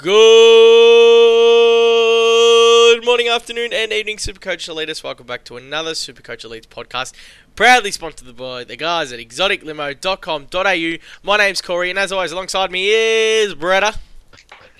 Good morning, afternoon, and evening, Supercoach Elites. Welcome back to another Supercoach Elites podcast, proudly sponsored by the guys at exoticlimo.com.au. My name's Corey, and as always, alongside me is Bretta.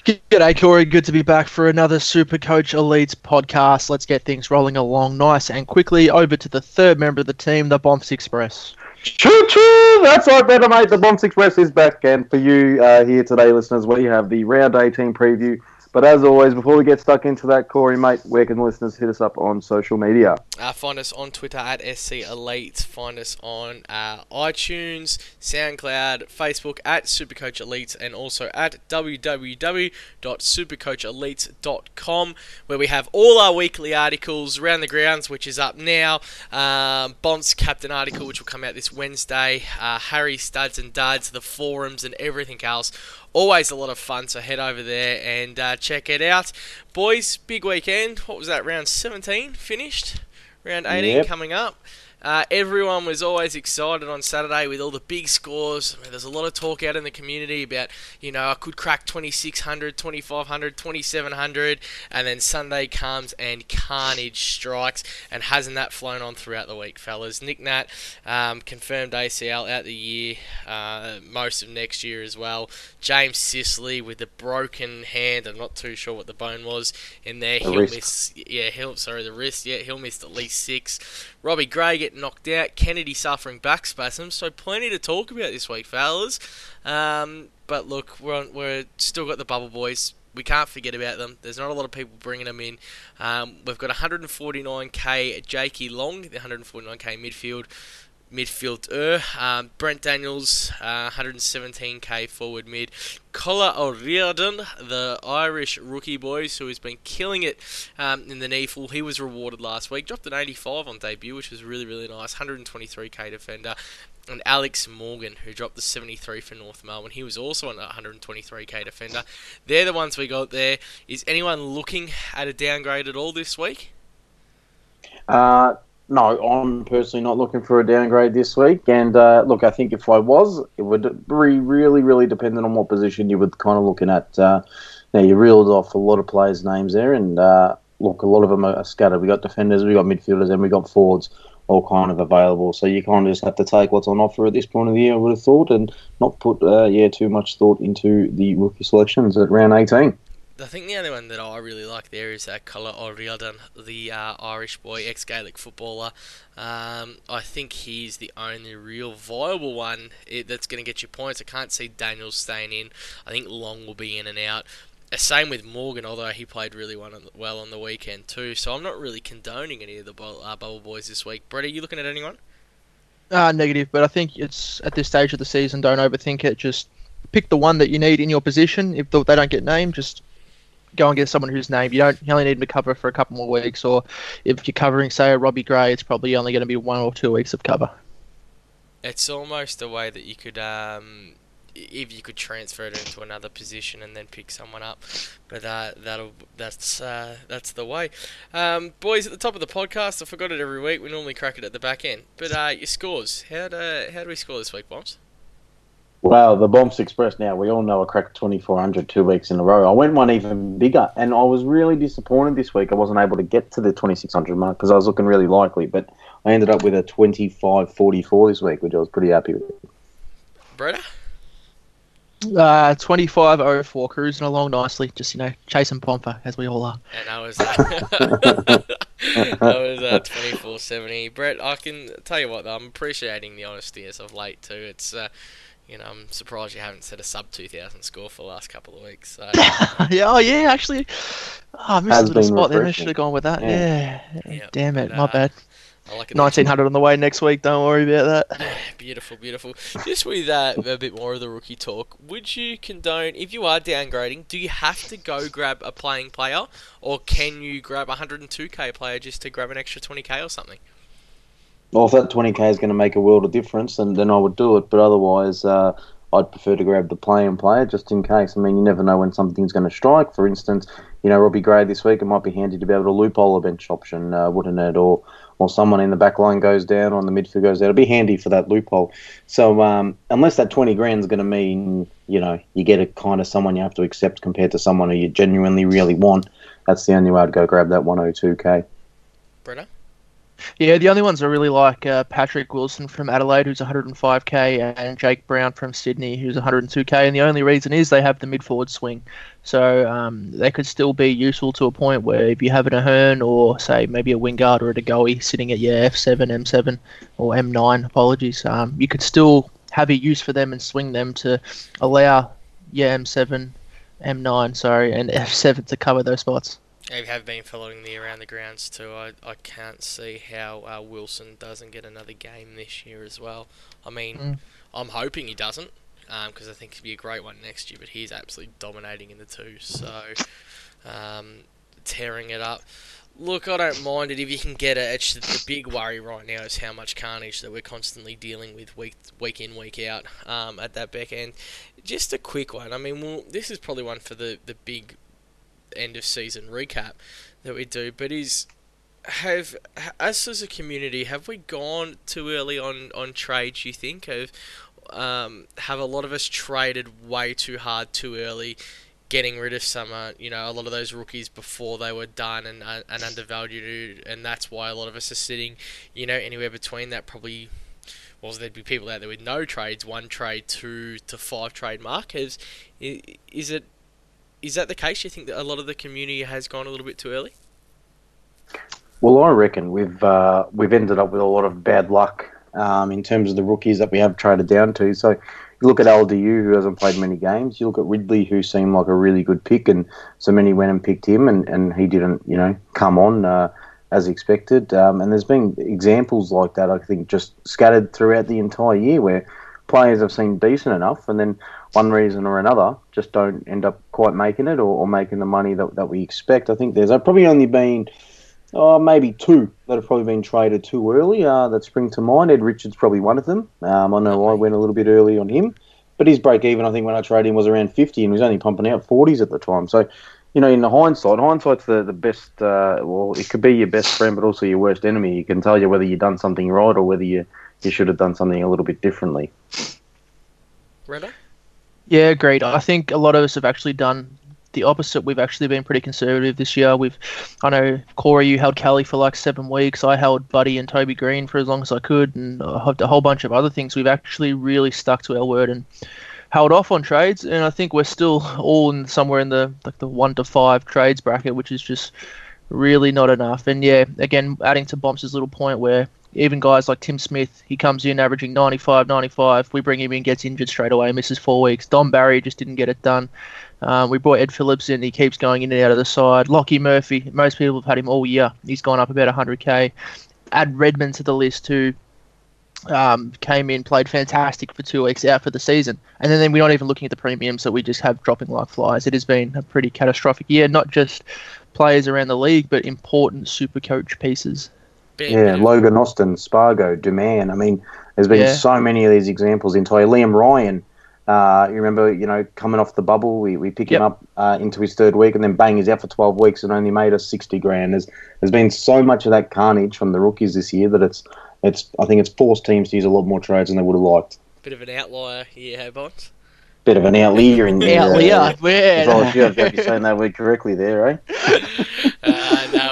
G'day, Corey. Good to be back for another Supercoach Elites podcast. Let's get things rolling along nice and quickly. Over to the third member of the team, the Bomps Express. Choo choo! That's right, better mate. The Bomps Express is back, and for you uh, here today, listeners, we have the round 18 preview but as always, before we get stuck into that, Corey, mate, where can listeners hit us up on social media? Uh, find us on Twitter at SC Elite. Find us on uh, iTunes, SoundCloud, Facebook at Supercoach Elite, and also at www.supercoachelite.com, where we have all our weekly articles around the grounds, which is up now. Um, Bonds Captain article, which will come out this Wednesday. Uh, Harry Studs and Duds, the forums, and everything else Always a lot of fun, so head over there and uh, check it out. Boys, big weekend. What was that, round 17 finished? Round 18 yep. coming up. Uh, everyone was always excited on Saturday with all the big scores. I mean, there's a lot of talk out in the community about, you know, I could crack 2600, 2500, 2700, and then Sunday comes and carnage strikes. And hasn't that flown on throughout the week, fellas? Nick Nat um, confirmed ACL out the year, uh, most of next year as well. James Sicily with the broken hand. I'm not too sure what the bone was in there. The he'll wrist. miss, yeah, he'll sorry the wrist. Yeah, he'll miss at least six. Robbie Gray getting knocked out. Kennedy suffering back spasms. So plenty to talk about this week, fellas. Um, but look, we're on, we're still got the bubble boys. We can't forget about them. There's not a lot of people bringing them in. Um, we've got 149k Jakey Long, the 149k midfield midfielder. Um, Brent Daniels, uh, 117k forward mid. Colin O'Riordan, the Irish rookie boys, who has been killing it um, in the NEAFL. He was rewarded last week. Dropped an 85 on debut, which was really, really nice. 123k defender. And Alex Morgan, who dropped the 73 for North Melbourne. He was also an 123k defender. They're the ones we got there. Is anyone looking at a downgrade at all this week? Uh, no, I'm personally not looking for a downgrade this week. And uh, look, I think if I was, it would be really, really dependent on what position you were kind of looking at. Uh, now, you reeled off a lot of players' names there, and uh, look, a lot of them are scattered. We got defenders, we got midfielders, and we got forwards all kind of available. So you kind of just have to take what's on offer at this point of the year, I would have thought, and not put uh, yeah too much thought into the rookie selections at round 18. I think the only one that I really like there is uh, Colin O'Riordan, the uh, Irish boy, ex Gaelic footballer. Um, I think he's the only real viable one that's going to get you points. I can't see Daniels staying in. I think Long will be in and out. Uh, same with Morgan, although he played really well on the weekend too. So I'm not really condoning any of the uh, Bubble Boys this week. Brett, are you looking at anyone? Uh, negative, but I think it's at this stage of the season. Don't overthink it. Just pick the one that you need in your position. If they don't get named, just go and get someone whose name You don't you only need them to cover for a couple more weeks, or if you're covering, say, a Robbie Gray, it's probably only going to be one or two weeks of cover. It's almost a way that you could, um, if you could transfer it into another position and then pick someone up, but uh, that'll that's uh, that's the way. Um, boys, at the top of the podcast, I forgot it every week. We normally crack it at the back end, but uh, your scores. How do how do we score this week, bombs? Wow, the Bombs Express now, we all know I cracked 2,400 two weeks in a row. I went one even bigger, and I was really disappointed this week. I wasn't able to get to the 2,600 mark because I was looking really likely, but I ended up with a 25.44 this week, which I was pretty happy with. Breda? Uh, 25.04, cruising along nicely, just, you know, chasing Pomper, as we all are. And I was, uh, that was uh, 24.70. Brett, I can tell you what, though, I'm appreciating the honesty as of late, too. It's, uh, you know, I'm surprised you haven't set a sub 2000 score for the last couple of weeks. So. yeah, oh yeah, actually, oh, I missed Has a little spot there. I should have gone with that. Yeah, yeah. Yep. damn it, but, my uh, bad. Like 1900 on the way next week. Don't worry about that. beautiful, beautiful. Just with uh, a bit more of the rookie talk, would you condone if you are downgrading? Do you have to go grab a playing player, or can you grab a 102k player just to grab an extra 20k or something? Well, if that 20k is going to make a world of difference, then, then I would do it. But otherwise, uh, I'd prefer to grab the play and player just in case. I mean, you never know when something's going to strike. For instance, you know Robbie Gray this week, it might be handy to be able to loophole a bench option, uh, wouldn't it? Or or someone in the back line goes down, or in the midfield goes down. It'll be handy for that loophole. So um, unless that twenty grand is going to mean you know you get a kind of someone you have to accept compared to someone who you genuinely really want, that's the only way I'd go grab that one hundred two k. Brenner. Yeah, the only ones I really like uh, Patrick Wilson from Adelaide, who's 105k, and Jake Brown from Sydney, who's 102k. And the only reason is they have the mid forward swing, so um, they could still be useful to a point where if you have an Ahern or say maybe a Wingard or a De Goey sitting at yeah F7, M7 or M9, apologies, um, you could still have a use for them and swing them to allow yeah M7, M9, sorry, and F7 to cover those spots. I have been following the around the grounds too. I, I can't see how uh, Wilson doesn't get another game this year as well. I mean, Mm. I'm hoping he doesn't because I think he'd be a great one next year. But he's absolutely dominating in the two, so um, tearing it up. Look, I don't mind it if you can get it. It's the big worry right now is how much carnage that we're constantly dealing with week week in week out um, at that back end. Just a quick one. I mean, well, this is probably one for the the big end of season recap that we do, but is have us as a community have we gone too early on on trades? You think have um, have a lot of us traded way too hard too early, getting rid of some uh, you know a lot of those rookies before they were done and uh, and undervalued, and that's why a lot of us are sitting you know anywhere between that probably. Well, there'd be people out there with no trades, one trade, two to five trade mark. Is, is it is that the case? You think that a lot of the community has gone a little bit too early? Well, I reckon we've uh, we've ended up with a lot of bad luck um, in terms of the rookies that we have traded down to. So you look at LDU, who hasn't played many games. You look at Ridley, who seemed like a really good pick, and so many went and picked him, and, and he didn't, you know, come on uh, as expected. Um, and there's been examples like that, I think, just scattered throughout the entire year where players have seemed decent enough, and then one reason or another just don't end up quite making it or, or making the money that, that we expect. I think there's probably only been oh, maybe two that have probably been traded too early uh, that spring to mind. Ed Richards probably one of them. Um, I know I went a little bit early on him, but his break even, I think, when I traded him was around 50 and he was only pumping out 40s at the time. So, you know, in the hindsight, hindsight's the, the best, uh, well, it could be your best friend, but also your worst enemy. You can tell you whether you've done something right or whether you, you should have done something a little bit differently. Renato? Yeah, agreed. I think a lot of us have actually done the opposite. We've actually been pretty conservative this year. We've, I know Corey, you held Kelly for like seven weeks. I held Buddy and Toby Greene for as long as I could, and I had a whole bunch of other things. We've actually really stuck to our word and held off on trades, and I think we're still all in somewhere in the like the one to five trades bracket, which is just really not enough. And yeah, again, adding to Bombs' little point where even guys like Tim Smith, he comes in averaging 95, 95. We bring him in, gets injured straight away, misses four weeks. Dom Barry just didn't get it done. Um, we brought Ed Phillips in. He keeps going in and out of the side. Lockie Murphy, most people have had him all year. He's gone up about 100k. Add Redmond to the list too. Um, came in, played fantastic for two weeks, out for the season. And then, then we're not even looking at the premiums that we just have dropping like flies. It has been a pretty catastrophic year, not just players around the league, but important super coach pieces. Bit- Yeah, bit Logan Austin, Spargo, Duman. I mean, there's been Yeah. so many of these examples entire. Liam Ryan, uh, you remember, you know, coming off the bubble, we, we pick him up uh, into his third week, and then bang, he's out for 12 weeks and only made us 60 grand. There's there's been so much of that carnage from the rookies this year that it's it's I think it's forced teams to use a lot more trades than they would have liked. bit of an outlier here, hey, Bonds? Bit of an outlier in there. Outlier, Uh, yeah. If I was you, I'd hope you're saying that word correctly there, eh? uh, no,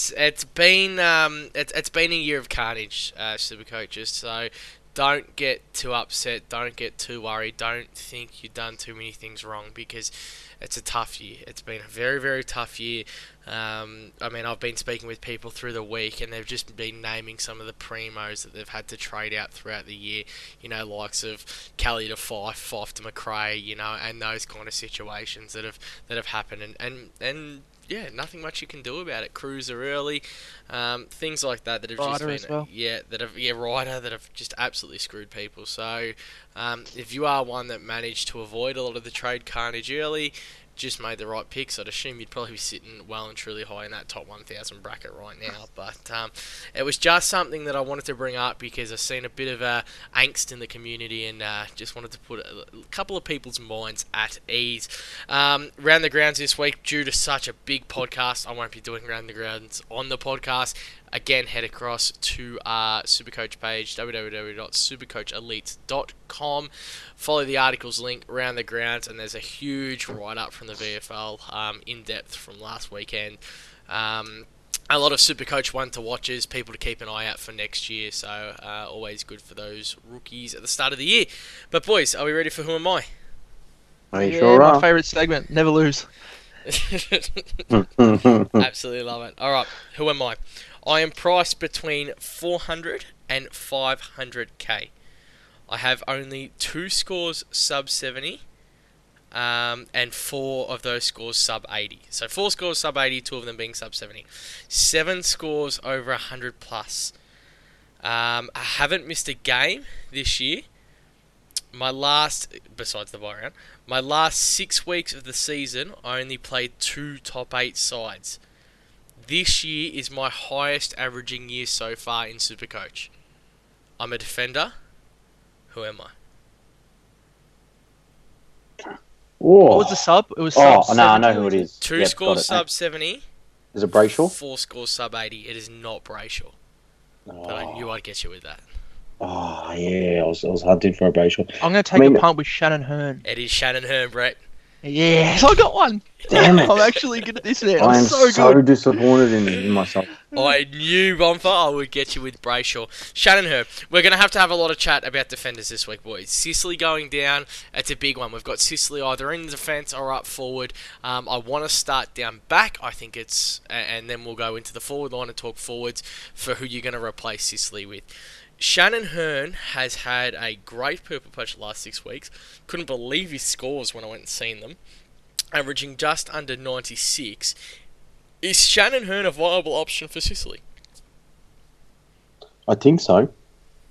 it's it's been um it's it's been a year of carnage, uh, super coaches. So don't get too upset. Don't get too worried. Don't think you've done too many things wrong because it's a tough year. It's been a very very tough year. Um, I mean, I've been speaking with people through the week, and they've just been naming some of the primos that they've had to trade out throughout the year. You know, likes of Kelly to Fyfe, Fyfe to McRae. You know, and those kind of situations that have that have happened, and and and yeah, nothing much you can do about it. Cruiser early, um, things like that that have just been well. yeah that have yeah Ryder that have just absolutely screwed people. So um, if you are one that managed to avoid a lot of the trade carnage early, just made the right picks. I'd assume you'd probably be sitting well and truly high in that top 1,000 bracket right now. But um, it was just something that I wanted to bring up because I've seen a bit of uh, angst in the community and uh, just wanted to put a, couple of people's minds at ease. Um, round the grounds this week, due to such a big podcast, I won't be doing round the grounds on the podcast again head across to our supercoach page www.supercoachelite.com follow the articles link around the grounds and there's a huge write-up from the vfl um, in depth from last weekend um, a lot of supercoach one to watches people to keep an eye out for next year so uh, always good for those rookies at the start of the year but boys are we ready for who am i Are you yeah, sure my are? favourite segment. Never lose. Absolutely love it. All right, who am I? I am priced between 400 and 500k. I have only two scores sub 70, um, and four of those scores sub 80. So four scores sub 80, two of them being sub 70. Seven scores over 100 plus. Um, I haven't missed a game this year. My last, besides the bye round, my last six weeks of the season, I only played two top eight sides. This year is my highest averaging year so far in Supercoach. I'm a defender. Who am I? What was the sub? It was Oh, sub no, I know who it is. Two Yep, got scores sub 70, Is it Brayshaw? four scores sub 80. It is not Brayshaw, but I knew oh. I'd get you with that. Oh, yeah, I was, I was hunting for a Brayshaw. I'm going to take I mean- a punt with Shannon Hurn. It is Shannon Hurn, Brett. Yes, I got one. Damn it. I'm actually good at this now. I I'm am so so, good. disappointed in, in myself. I knew, Bonfa, I would get you with Brayshaw. Shannon Hurn, we're going to have to have a lot of chat about defenders this week, boys. Sicily going down, it's a big one. We've got Sicily either in the defence or up forward. Um, I want to start down back, I think it's, and then we'll go into the forward line and talk forwards for who you're going to replace Sicily with. Shannon Hurn has had a great purple patch the last six weeks. Couldn't believe his scores when I went and seen them. Averaging just under 96. Is Shannon Hurn a viable option for Sicily? I think so.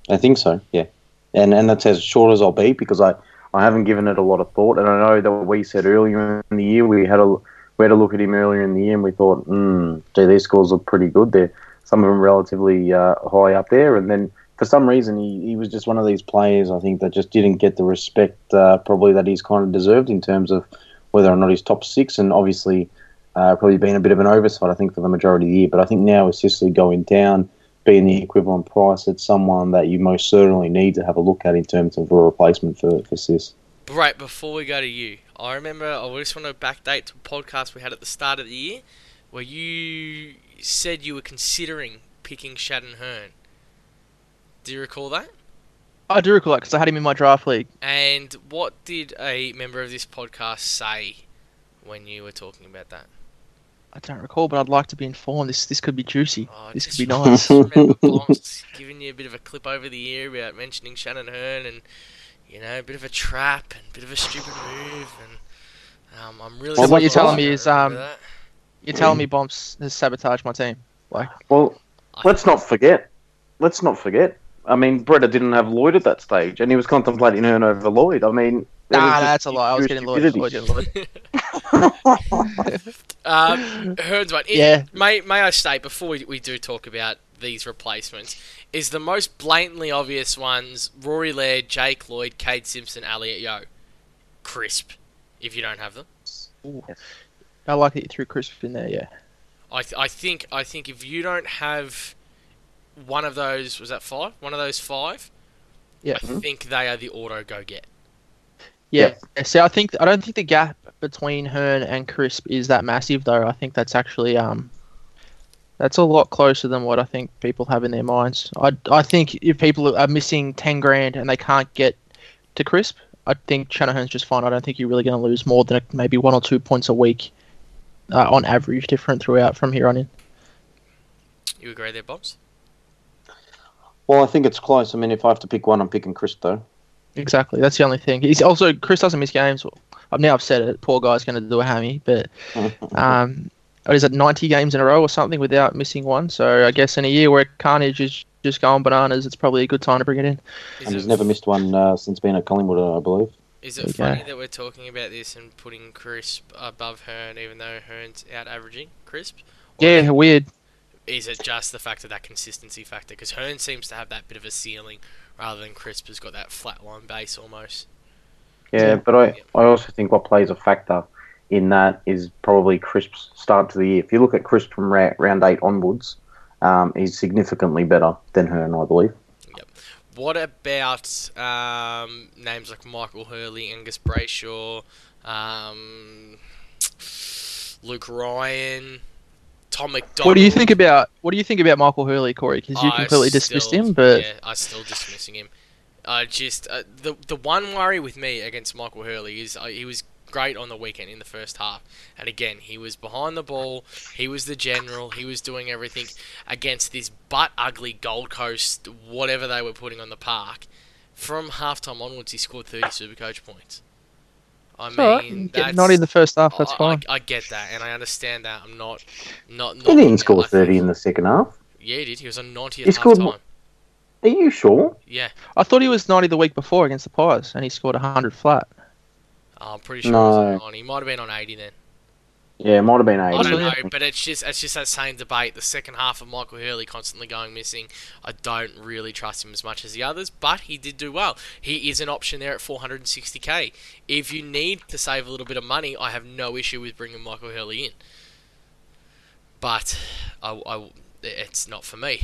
I think so, yeah. And and that's as short as I'll be because I, I haven't given it a lot of thought. And I know that we said earlier in the year we had a we had a look at him earlier in the year and we thought, hmm, gee, these scores look pretty good. They're some of them relatively uh, high up there. And then for some reason he, he was just one of these players I think that just didn't get the respect uh, probably that he's kind of deserved in terms of whether or not he's top six and obviously uh, probably been a bit of an oversight I think for the majority of the year. But I think now with Sicily going down being the equivalent price, it's someone that you most certainly need to have a look at in terms of a replacement for, for Sis. Right, before we go to you, I remember I just want to backdate to a podcast we had at the start of the year where you said you were considering picking Shannon Hurn. Do you recall that? I do recall that because I had him in my draft league. And what did a member of this podcast say when you were talking about that? I don't recall, but I'd like to be informed. This this could be juicy. Oh, this could be nice. remember giving you a bit of a clip over the ear about mentioning Shannon Hurn and you know a bit of a trap and a bit of a stupid move and um, I'm really. So what you're telling me is, um. You're telling me Bombs has sabotaged my team. Like, Well, let's not forget. Let's not forget. I mean, Breda didn't have Lloyd at that stage, and he was contemplating Hurn over Lloyd. I mean, there Nah, that's a lie. I was getting Lloyd. I was stupidity. getting Lloyd. Um, Hurn's one. It- Yeah. May May I state before we, we do talk about these replacements, is the most blatantly obvious ones Rory Laird, Jake Lloyd, Cade Simpson, Elliot Yeo. Crisp, if you don't have them. Ooh. I like that you threw crisp in there. Yeah. I, th- I think I think if you don't have one of those, was that five? One of those five. Yeah. I think they are the auto go get. Yeah. See, I think I don't think the gap between Hurn and Crisp is that massive, though. I think that's actually um, that's a lot closer than what I think people have in their minds. I I think if people are missing ten grand and they can't get to Crisp, I think Shanahan's just fine. I don't think you're really going to lose more than maybe one or two points a week, uh, on average, different throughout from here on in. You agree there, Bobs? Well, I think it's close. I mean, if I have to pick one, I'm picking Crisp, though. Exactly. That's the only thing. He's also Crisp doesn't miss games. I've now I've said it. Poor guy's going to do a hammy, but um, what is it, 90 games in a row or something without missing one? So I guess in a year where Carnage is just going bananas, it's probably a good time to bring it in. Is and he's it- never missed one uh, since being at Collingwood, I believe. Is it you funny that we're talking about this and putting Crisp above Hurn, even though Hurn's out averaging Crisp? Or Yeah, weird. Is it just the fact of that consistency factor? Because Hurn seems to have that bit of a ceiling, rather than Crisp has got that flat line base almost. Yeah, Yeah. but I, I also think what plays a factor in that is probably Crisp's start to the year. If you look at Crisp from ra- round eight onwards, um, he's significantly better than Hurn, I believe. Yep. What about um, names like Michael Hurley, Angus Brayshaw, um, Luke Ryan, Tom McDonald? What do you think about what do you think about Michael Hurley, Corey? Because you I completely dismissed him, but yeah, I'm still dismissing him. I just uh, the the one worry with me against Michael Hurley is uh, he was great on the weekend in the first half, and again he was behind the ball, he was the general, he was doing everything against this butt ugly Gold Coast whatever they were putting on the park. From halftime onwards, he scored thirty super coach points. I it's all right. mean, Get that's, not in the first half. That's I, fine. I, I get that, and I understand that. I'm not, not. He didn't score I think- 30 in the second half. Yeah, he did. He was on ninety He at scored halftime. more- Are you sure? Yeah. I thought he was 90 the week before against the Pies, and he scored 100 flat. Oh, I'm pretty sure it was on 90. He might have been on 80 then. Yeah, it might have been 80. I don't know, but it's just it's just that same debate. The second half of Michael Hurley constantly going missing. I don't really trust him as much as the others, but he did do well. He is an option there at 460k. If you need to save a little bit of money, I have no issue with bringing Michael Hurley in. But I, I, it's not for me.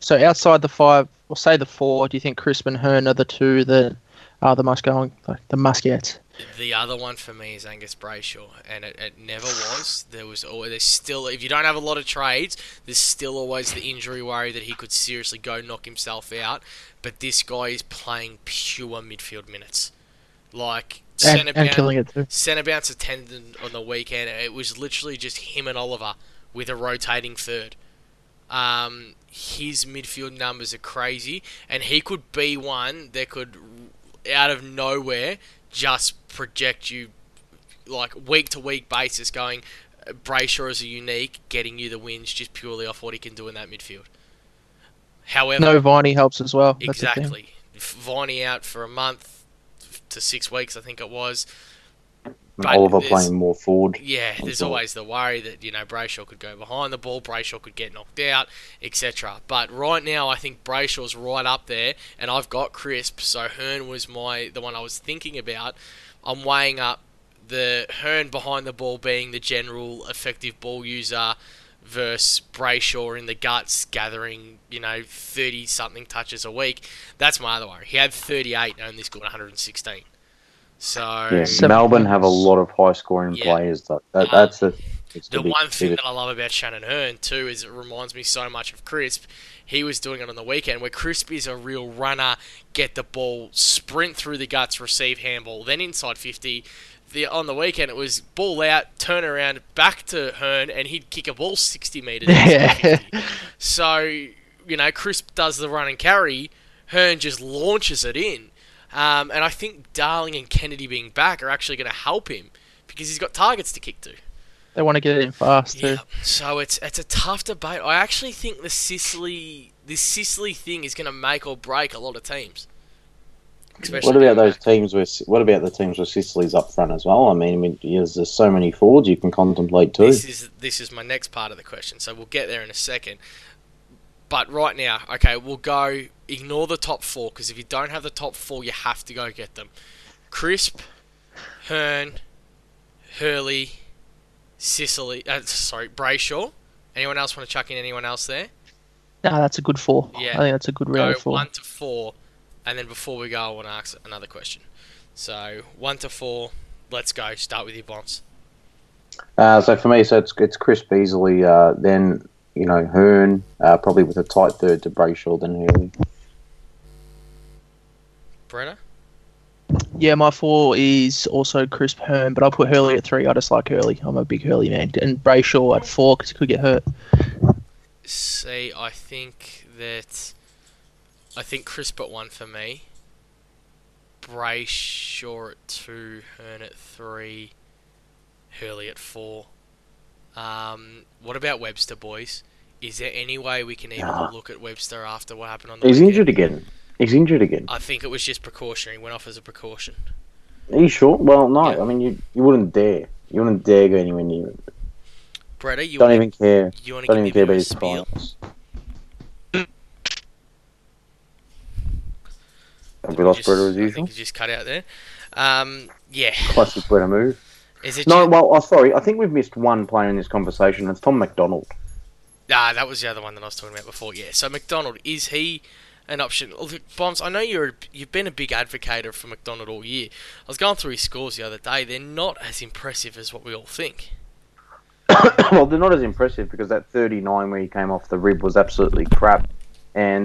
So outside the five, or say the four, do you think Crisp and Hurn are the two that are the most going, like the must gets? The other one for me is Angus Brayshaw, and it, it never was. There was always there's still if you don't have a lot of trades, there's still always the injury worry that he could seriously go knock himself out. But this guy is playing pure midfield minutes, like centre bounce, killing it too. centre bounce attendant on the weekend. It was literally just him and Oliver with a rotating third. Um, his midfield numbers are crazy, and he could be one that could, out of nowhere, just project you like week to week basis. Going, uh, Brayshaw is a unique, getting you the wins just purely off what he can do in that midfield. However, No Viney helps as well. That's exactly, Viney out for a month to six weeks, I think it was. But Oliver playing more forward. Yeah, there's So- always the worry that you know Brayshaw could go behind the ball, Brayshaw could get knocked out, etc. But right now, I think Brayshaw's right up there, and I've got Crisp. So Hurn was my the one I was thinking about. I'm weighing up the Hurn behind the ball being the general effective ball user versus Brayshaw in the guts gathering you know 30 something touches a week. That's my other worry. He had 38 and only scored 116. So Yeah, Seven Melbourne have a lot of high scoring Yeah. players. Though. That, Um, that's the, it's The one thing that I love about Shannon Hurn too is it reminds me so much of Crisp. He was doing it on the weekend where Crisp is a real runner, get the ball, sprint through the guts, receive handball, then inside 50. The, on the weekend it was ball out, turn around, back to Hurn, and he'd kick a ball 60 metres. Yeah. So, you know, Crisp does the run and carry, Hurn just launches it in. Um, and I think Darling and Kennedy being back are actually going to help him because he's got targets to kick to. They want to get it in fast too. Yeah. So it's it's a tough debate. I actually think the Sicily this Sicily thing is going to make or break a lot of teams. Especially What about those back. teams where? What about the teams where Sicily's up front as well? I mean, I mean, there's, there's so many forwards you can contemplate too. This is this is my next part of the question, so we'll get there in a second. But right now, okay, we'll go. Ignore the top four because if you don't have the top four, you have to go get them. Crisp, Hurn, Hurley, Sicily. Uh, sorry, Brayshaw. Anyone else want to chuck in anyone else there? No, that's a good four. Yeah. I think that's a good round go of four. one to four, and then before we go, I want to ask another question. So one to four, let's go. Start with your bonds. Uh, so for me, so it's it's Chris Beasley, uh, then you know Hurn, uh, probably with a tight third to Brayshaw, then Hurley. Brenner. Yeah, my four is also Crisp Hurn, but I'll put Hurley at three. I just like Hurley. I'm a big Hurley man. And Brayshaw at four because he could get hurt. See, I think that I think Crisp at one for me. Brayshaw at two, Hurn at three, Hurley at four. Um, what about Webster, boys? Is there any way we can even Nah. look at Webster after what happened on the He's weekend? injured again. He's injured again. I think it was just precautionary. Went off as a precaution. Are you sure? Well, no. Yeah. I mean, you you wouldn't dare. You wouldn't dare go anywhere near it. Bretta, you Don't wanna, even care. you want to Don't give even care about his finals. We lost just- Bretta as I usual? think you just cut out there. Um, yeah. Classic Bretta move. Is it? No, well, oh, sorry. I think we've missed one player in this conversation. It's Tom McDonald. Ah, that was the other one that I was talking about before. Yeah. So McDonald is he an option? Look, Bonds, I know you're you've been a big advocate for McDonald all year. I was going through his scores the other day. They're not as impressive as what we all think. well, they're not as impressive because that 39 where he came off the rib was absolutely crap. And